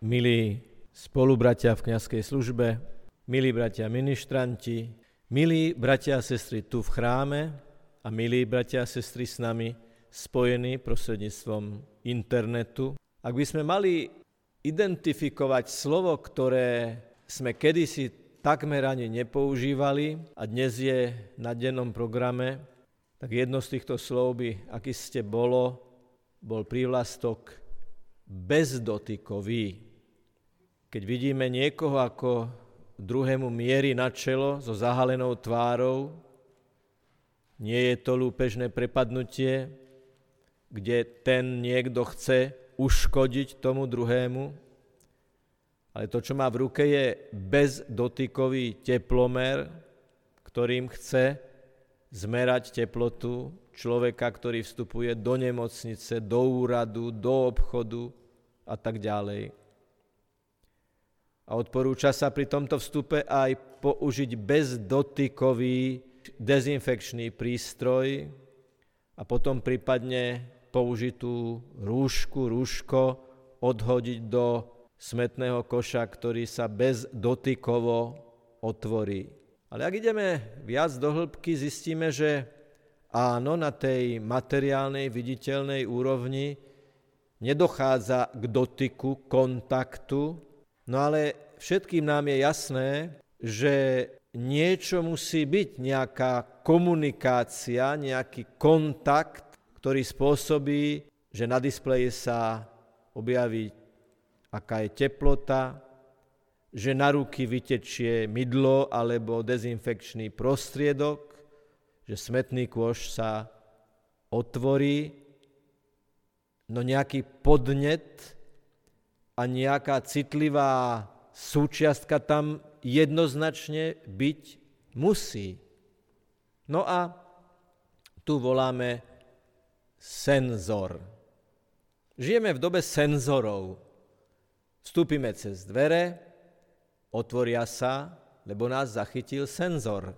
milí spolubratia v kniazkej službe, milí bratia ministranti, milí bratia a sestry tu v chráme a milí bratia a sestry s nami spojení prostredníctvom internetu. Ak by sme mali identifikovať slovo, ktoré sme kedysi takmer ani nepoužívali a dnes je na dennom programe, tak jedno z týchto slov by, aký ste bolo, bol prívlastok bezdotykový. Keď vidíme niekoho, ako druhému mierí na čelo so zahalenou tvárou, nie je to lúpežné prepadnutie, kde ten niekto chce uškodiť tomu druhému, ale to, čo má v ruke, je bezdotykový teplomer, ktorým chce zmerať teplotu človeka, ktorý vstupuje do nemocnice, do úradu, do obchodu a tak ďalej. A odporúča sa pri tomto vstupe aj použiť bezdotykový dezinfekčný prístroj a potom prípadne použitú rúšku, rúško odhodiť do smetného koša, ktorý sa bezdotykovo otvorí. Ale ak ideme viac do hĺbky, zistíme, že áno, na tej materiálnej, viditeľnej úrovni nedochádza k dotyku, kontaktu, no ale všetkým nám je jasné, že niečo musí byť, nejaká komunikácia, nejaký kontakt, ktorý spôsobí, že na displeji sa objaví, aká je teplota, že na ruky vytečie mydlo alebo dezinfekčný prostriedok, že smetný kôš sa otvorí, no nejaký podnet a nejaká citlivá súčiastka tam jednoznačne byť musí. No a tu voláme senzor. Žijeme v dobe senzorov. Vstúpime cez dvere, otvoria sa, lebo nás zachytil senzor.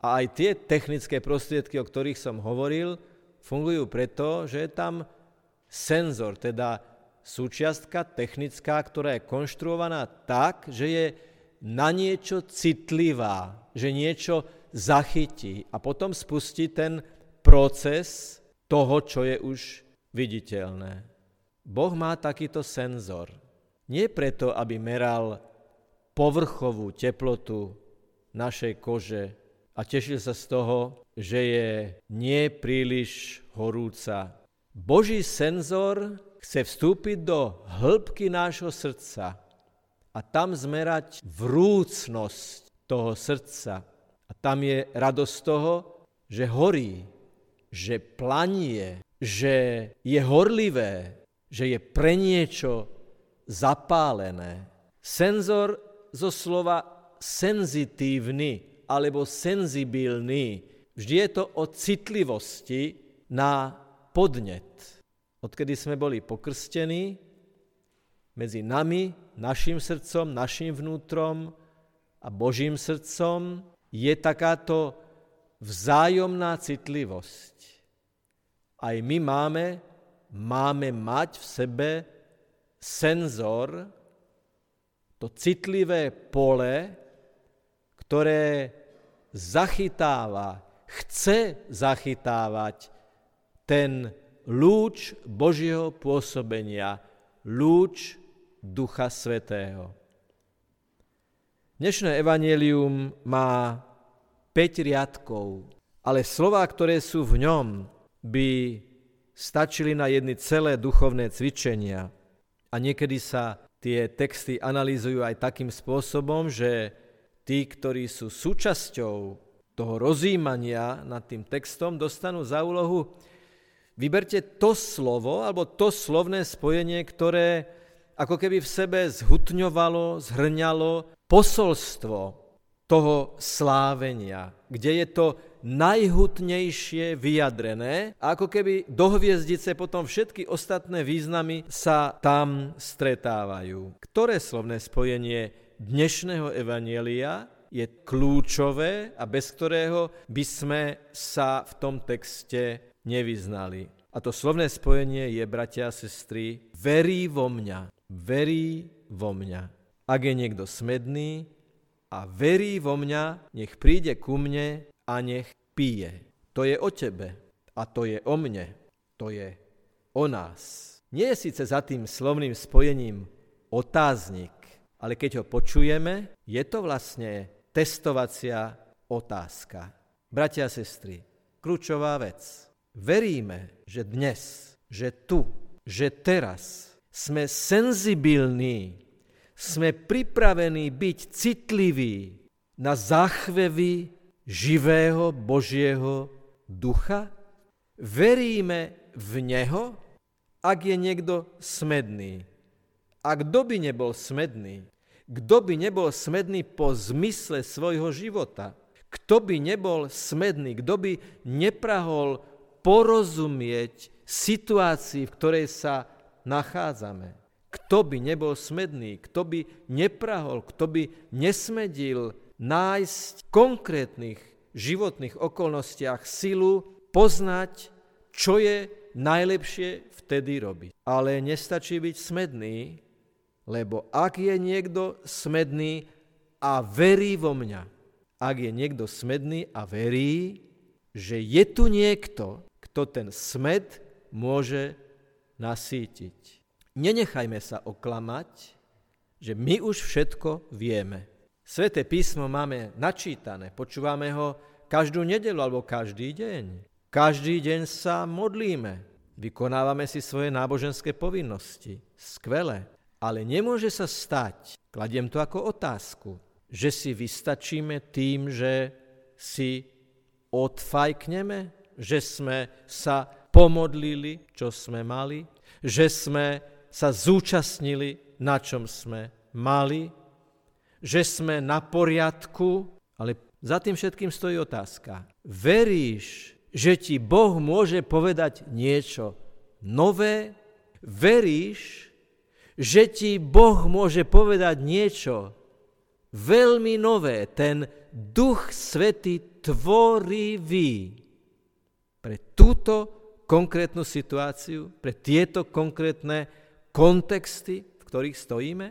A aj tie technické prostriedky, o ktorých som hovoril, fungujú preto, že je tam senzor, teda súčiastka technická, ktorá je konštruovaná tak, že je na niečo citlivá, že niečo zachytí a potom spustí ten proces toho, čo je už viditeľné. Boh má takýto senzor. Nie preto, aby meral povrchovú teplotu našej kože, a tešil sa z toho, že je nie príliš horúca. Boží senzor chce vstúpiť do hĺbky nášho srdca a tam zmerať vrúcnosť toho srdca. A tam je radosť toho, že horí, že planie, že je horlivé, že je pre niečo zapálené. Senzor zo slova senzitívny, alebo senzibilný. Vždy je to o citlivosti na podnet. Odkedy sme boli pokrstení, medzi nami, našim srdcom, našim vnútrom a Božím srdcom je takáto vzájomná citlivosť. Aj my máme, máme mať v sebe senzor, to citlivé pole, ktoré zachytáva, chce zachytávať ten lúč Božieho pôsobenia, lúč Ducha Svetého. Dnešné evanelium má 5 riadkov, ale slova, ktoré sú v ňom, by stačili na jedny celé duchovné cvičenia. A niekedy sa tie texty analýzujú aj takým spôsobom, že tí, ktorí sú súčasťou toho rozímania nad tým textom, dostanú za úlohu vyberte to slovo alebo to slovné spojenie, ktoré ako keby v sebe zhutňovalo, zhrňalo posolstvo toho slávenia, kde je to najhutnejšie vyjadrené a ako keby do hviezdice potom všetky ostatné významy sa tam stretávajú. Ktoré slovné spojenie dnešného evanielia je kľúčové a bez ktorého by sme sa v tom texte nevyznali. A to slovné spojenie je, bratia a sestry, verí vo mňa. verí vo mňa. Ak je niekto smedný a verí vo mňa, nech príde ku mne a nech pije. To je o tebe a to je o mne. To je o nás. Nie je síce za tým slovným spojením otáznik, ale keď ho počujeme, je to vlastne testovacia otázka. Bratia a sestry, kľúčová vec. Veríme, že dnes, že tu, že teraz sme senzibilní, sme pripravení byť citliví na záchvevy živého Božieho ducha? Veríme v Neho, ak je niekto smedný. A kto by nebol smedný? Kto by nebol smedný po zmysle svojho života? Kto by nebol smedný? Kto by neprahol porozumieť situácii, v ktorej sa nachádzame. Kto by nebol smedný, kto by neprahol, kto by nesmedil nájsť v konkrétnych životných okolnostiach silu poznať, čo je najlepšie vtedy robiť. Ale nestačí byť smedný, lebo ak je niekto smedný a verí vo mňa, ak je niekto smedný a verí, že je tu niekto, kto ten smed môže nasítiť. Nenechajme sa oklamať, že my už všetko vieme. Sveté písmo máme načítané, počúvame ho každú nedelu alebo každý deň. Každý deň sa modlíme, vykonávame si svoje náboženské povinnosti. Skvelé. Ale nemôže sa stať, kladiem to ako otázku, že si vystačíme tým, že si odfajkneme, že sme sa pomodlili, čo sme mali, že sme sa zúčastnili, na čom sme mali, že sme na poriadku, ale za tým všetkým stojí otázka. Veríš, že ti Boh môže povedať niečo nové? Veríš, že ti Boh môže povedať niečo veľmi nové, ten Duch Svety tvorivý pre túto konkrétnu situáciu, pre tieto konkrétne kontexty, v ktorých stojíme?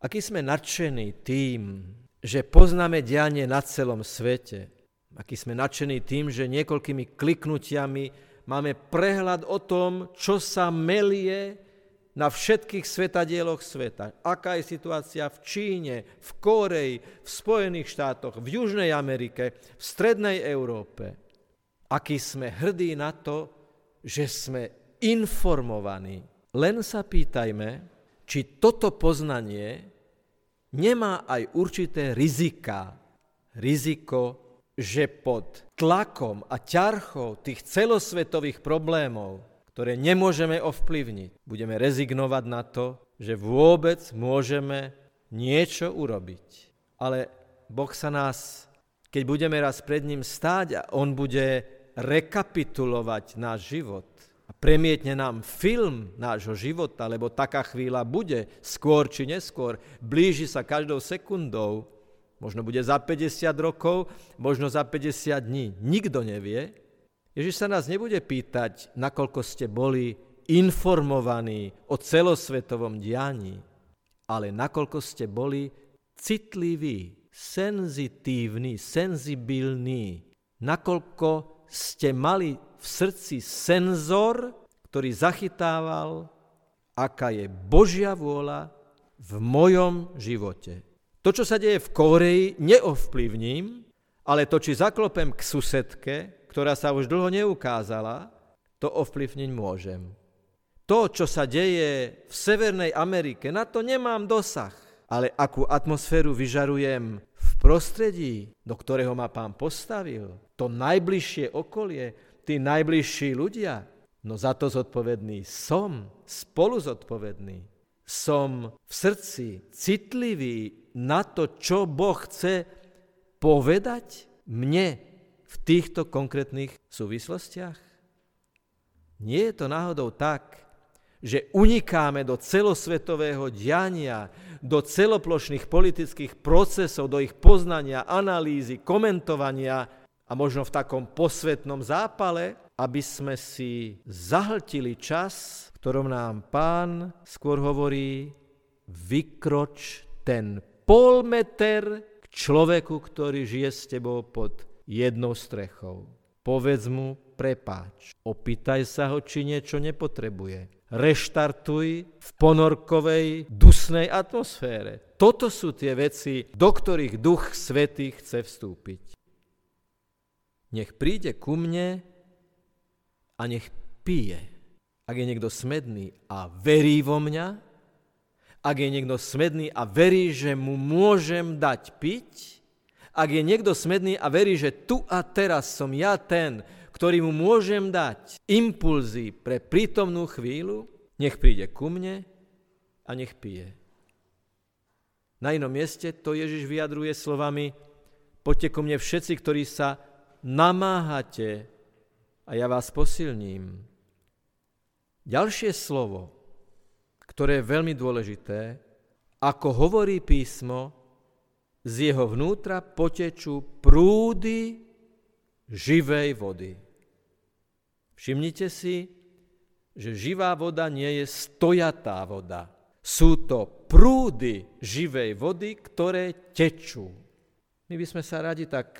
Aký sme nadšení tým, že poznáme dianie na celom svete, aký sme nadšení tým, že niekoľkými kliknutiami máme prehľad o tom, čo sa melie na všetkých svetadieloch sveta. Aká je situácia v Číne, v Kóreji, v Spojených štátoch, v Južnej Amerike, v Strednej Európe aký sme hrdí na to, že sme informovaní. Len sa pýtajme, či toto poznanie nemá aj určité rizika. Riziko, že pod tlakom a ťarchou tých celosvetových problémov, ktoré nemôžeme ovplyvniť, budeme rezignovať na to, že vôbec môžeme niečo urobiť. Ale Boh sa nás, keď budeme raz pred ním stáť a On bude rekapitulovať náš život a premietne nám film nášho života, lebo taká chvíľa bude, skôr či neskôr, blíži sa každou sekundou, možno bude za 50 rokov, možno za 50 dní, nikto nevie. Ježiš sa nás nebude pýtať, nakoľko ste boli informovaní o celosvetovom dianí, ale nakoľko ste boli citliví, senzitívni, senzibilní, nakoľko ste mali v srdci senzor, ktorý zachytával, aká je Božia vôľa v mojom živote. To, čo sa deje v Kóreji, neovplyvním, ale to, či zaklopem k susedke, ktorá sa už dlho neukázala, to ovplyvniť môžem. To, čo sa deje v Severnej Amerike, na to nemám dosah. Ale akú atmosféru vyžarujem prostredí, do ktorého ma pán postavil, to najbližšie okolie, tí najbližší ľudia, no za to zodpovedný som, spolu zodpovedný. Som v srdci citlivý na to, čo Boh chce povedať mne v týchto konkrétnych súvislostiach? Nie je to náhodou tak, že unikáme do celosvetového diania, do celoplošných politických procesov, do ich poznania, analýzy, komentovania a možno v takom posvetnom zápale, aby sme si zahltili čas, v ktorom nám pán skôr hovorí, vykroč ten pol meter k človeku, ktorý žije s tebou pod jednou strechou. Povedz mu, prepáč. Opýtaj sa ho, či niečo nepotrebuje. Reštartuj v ponorkovej, dusnej atmosfére. Toto sú tie veci, do ktorých Duch Svetý chce vstúpiť. Nech príde ku mne a nech pije. Ak je niekto smedný a verí vo mňa, ak je niekto smedný a verí, že mu môžem dať piť, ak je niekto smedný a verí, že tu a teraz som ja ten, ktorý mu môžem dať impulzy pre prítomnú chvíľu, nech príde ku mne a nech pije. Na inom mieste to Ježiš vyjadruje slovami Poďte ku mne všetci, ktorí sa namáhate a ja vás posilním. Ďalšie slovo, ktoré je veľmi dôležité, ako hovorí písmo, z jeho vnútra potečú prúdy živej vody. Všimnite si, že živá voda nie je stojatá voda. Sú to prúdy živej vody, ktoré tečú. My by sme sa radi tak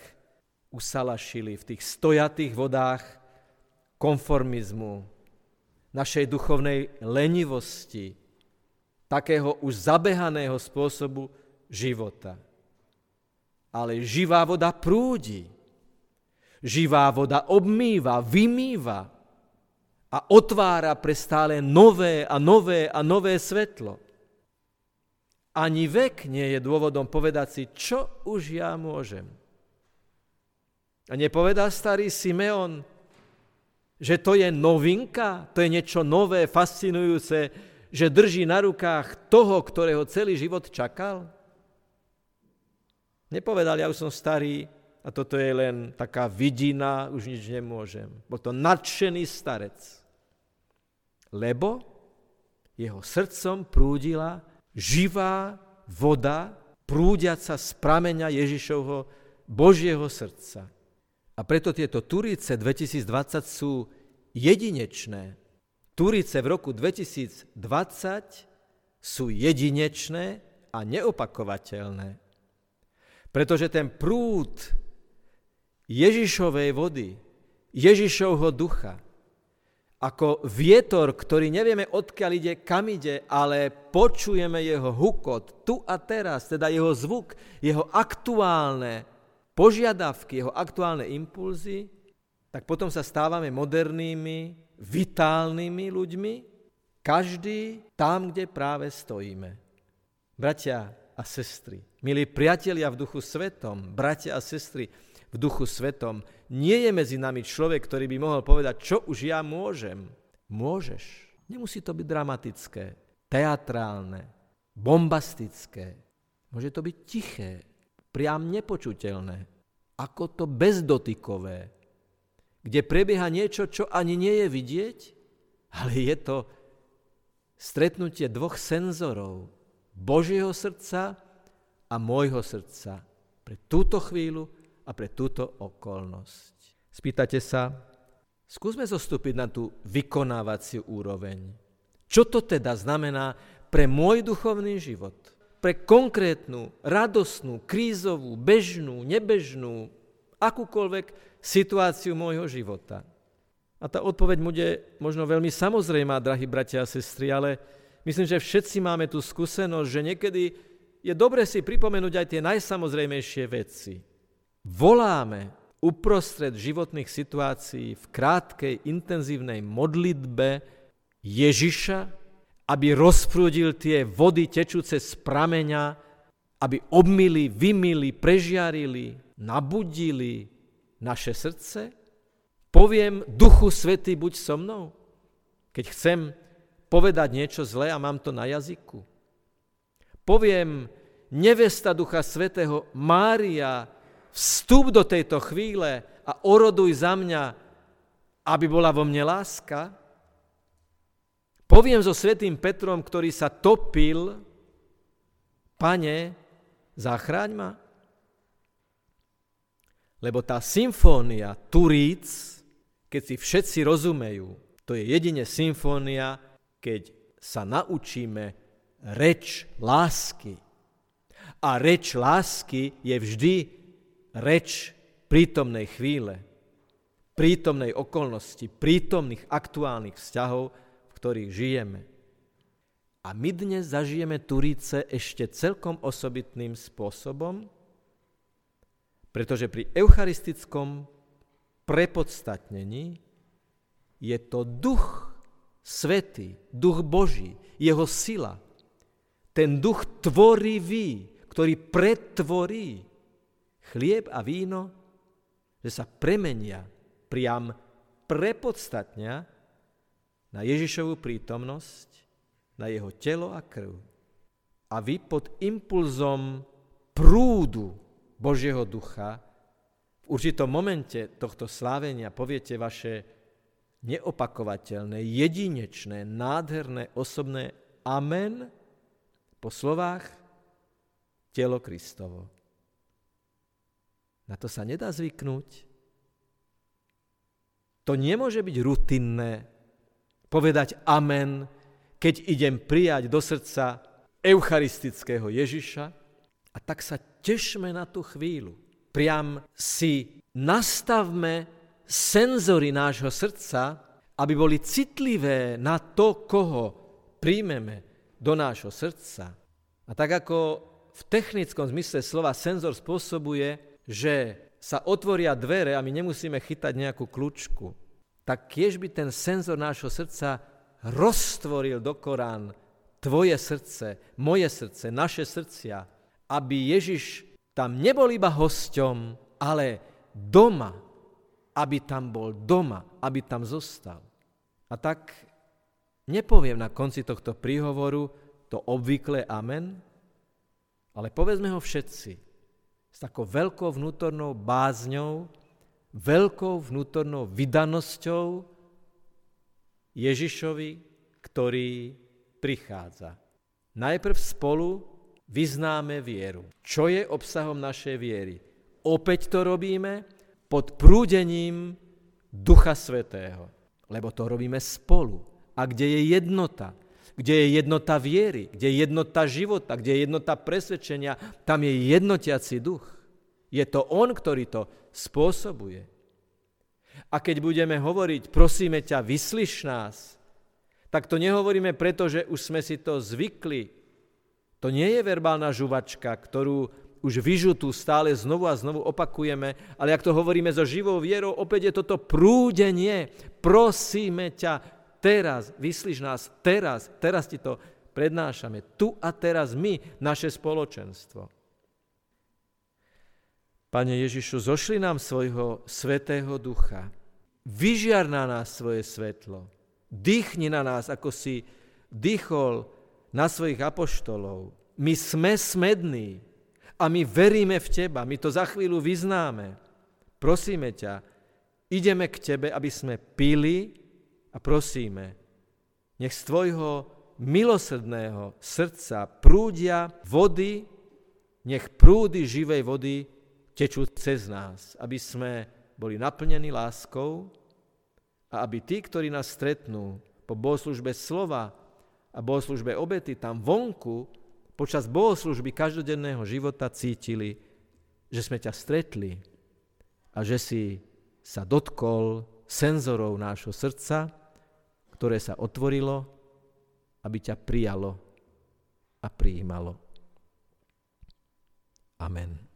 usalašili v tých stojatých vodách konformizmu, našej duchovnej lenivosti, takého už zabehaného spôsobu života. Ale živá voda prúdi. Živá voda obmýva, vymýva a otvára pre stále nové a nové a nové svetlo. Ani vek nie je dôvodom povedať si, čo už ja môžem. A nepovedá starý Simeon, že to je novinka, to je niečo nové, fascinujúce, že drží na rukách toho, ktorého celý život čakal? Nepovedal, ja už som starý a toto je len taká vidina, už nič nemôžem. Bol to nadšený starec. Lebo jeho srdcom prúdila živá voda, prúdiaca z prameňa Ježišovho Božieho srdca. A preto tieto Turice 2020 sú jedinečné. Turice v roku 2020 sú jedinečné a neopakovateľné. Pretože ten prúd Ježišovej vody, Ježišovho ducha, ako vietor, ktorý nevieme odkiaľ ide, kam ide, ale počujeme jeho hukot tu a teraz, teda jeho zvuk, jeho aktuálne požiadavky, jeho aktuálne impulzy, tak potom sa stávame modernými, vitálnymi ľuďmi, každý tam, kde práve stojíme. Bratia a sestry, milí priatelia v duchu svetom, bratia a sestry v duchu svetom, nie je medzi nami človek, ktorý by mohol povedať, čo už ja môžem. Môžeš. Nemusí to byť dramatické, teatrálne, bombastické. Môže to byť tiché, priam nepočuteľné, ako to bezdotykové, kde prebieha niečo, čo ani nie je vidieť, ale je to stretnutie dvoch senzorov, Božieho srdca a môjho srdca pre túto chvíľu a pre túto okolnosť. Spýtate sa, skúsme zostúpiť na tú vykonávaciu úroveň. Čo to teda znamená pre môj duchovný život? Pre konkrétnu, radosnú, krízovú, bežnú, nebežnú, akúkoľvek situáciu môjho života? A tá odpoveď bude možno veľmi samozrejmá, drahí bratia a sestry, ale myslím, že všetci máme tú skúsenosť, že niekedy je dobre si pripomenúť aj tie najsamozrejmejšie veci. Voláme uprostred životných situácií v krátkej, intenzívnej modlitbe Ježiša, aby rozprúdil tie vody tečúce z prameňa, aby obmili, vymili, prežiarili, nabudili, naše srdce? Poviem, Duchu Svetý, buď so mnou, keď chcem povedať niečo zlé a mám to na jazyku. Poviem, nevesta Ducha Svetého, Mária, vstup do tejto chvíle a oroduj za mňa, aby bola vo mne láska. Poviem so svetým Petrom, ktorý sa topil, pane, zachráň ma. Lebo tá symfónia Turíc, keď si všetci rozumejú, to je jedine symfónia, keď sa naučíme reč lásky. A reč lásky je vždy reč prítomnej chvíle, prítomnej okolnosti, prítomných aktuálnych vzťahov, v ktorých žijeme. A my dnes zažijeme Turíce ešte celkom osobitným spôsobom, pretože pri eucharistickom prepodstatnení je to duch svetý, duch Boží, jeho sila, ten duch tvorivý, ktorý pretvorí chlieb a víno, že sa premenia, priam prepodstatňa na Ježišovú prítomnosť, na jeho telo a krv. A vy pod impulzom prúdu Božieho ducha v určitom momente tohto slávenia poviete vaše neopakovateľné, jedinečné, nádherné, osobné amen po slovách telo Kristovo. Na to sa nedá zvyknúť. To nemôže byť rutinné povedať amen, keď idem prijať do srdca eucharistického Ježiša a tak sa tešme na tú chvíľu. Priam si nastavme senzory nášho srdca, aby boli citlivé na to, koho príjmeme do nášho srdca. A tak ako v technickom zmysle slova senzor spôsobuje, že sa otvoria dvere a my nemusíme chytať nejakú kľúčku, tak kiež by ten senzor nášho srdca roztvoril do Korán tvoje srdce, moje srdce, naše srdcia, aby Ježiš tam nebol iba hosťom, ale doma, aby tam bol doma, aby tam zostal. A tak nepoviem na konci tohto príhovoru to obvyklé amen, ale povedzme ho všetci s takou veľkou vnútornou bázňou, veľkou vnútornou vydanosťou Ježišovi, ktorý prichádza. Najprv spolu vyznáme vieru. Čo je obsahom našej viery? Opäť to robíme pod prúdením Ducha Svetého, lebo to robíme spolu. A kde je jednota, kde je jednota viery, kde je jednota života, kde je jednota presvedčenia, tam je jednotiaci duch. Je to on, ktorý to spôsobuje. A keď budeme hovoriť, prosíme ťa, vyslyš nás, tak to nehovoríme preto, že už sme si to zvykli. To nie je verbálna žuvačka, ktorú už vyžutú stále znovu a znovu opakujeme, ale ak to hovoríme so živou vierou, opäť je toto prúdenie. Prosíme ťa, teraz, vyslíš nás teraz, teraz ti to prednášame, tu a teraz my, naše spoločenstvo. Pane Ježišu, zošli nám svojho svetého ducha, vyžiar na nás svoje svetlo, dýchni na nás, ako si dýchol na svojich apoštolov. My sme smední a my veríme v Teba, my to za chvíľu vyznáme. Prosíme ťa, ideme k Tebe, aby sme pili a prosíme, nech z Tvojho milosrdného srdca prúdia vody, nech prúdy živej vody tečú cez nás, aby sme boli naplnení láskou a aby tí, ktorí nás stretnú po bohoslužbe slova a bohoslužbe obety tam vonku, počas bohoslužby každodenného života cítili, že sme ťa stretli a že si sa dotkol senzorov nášho srdca ktoré sa otvorilo, aby ťa prijalo a prijímalo. Amen.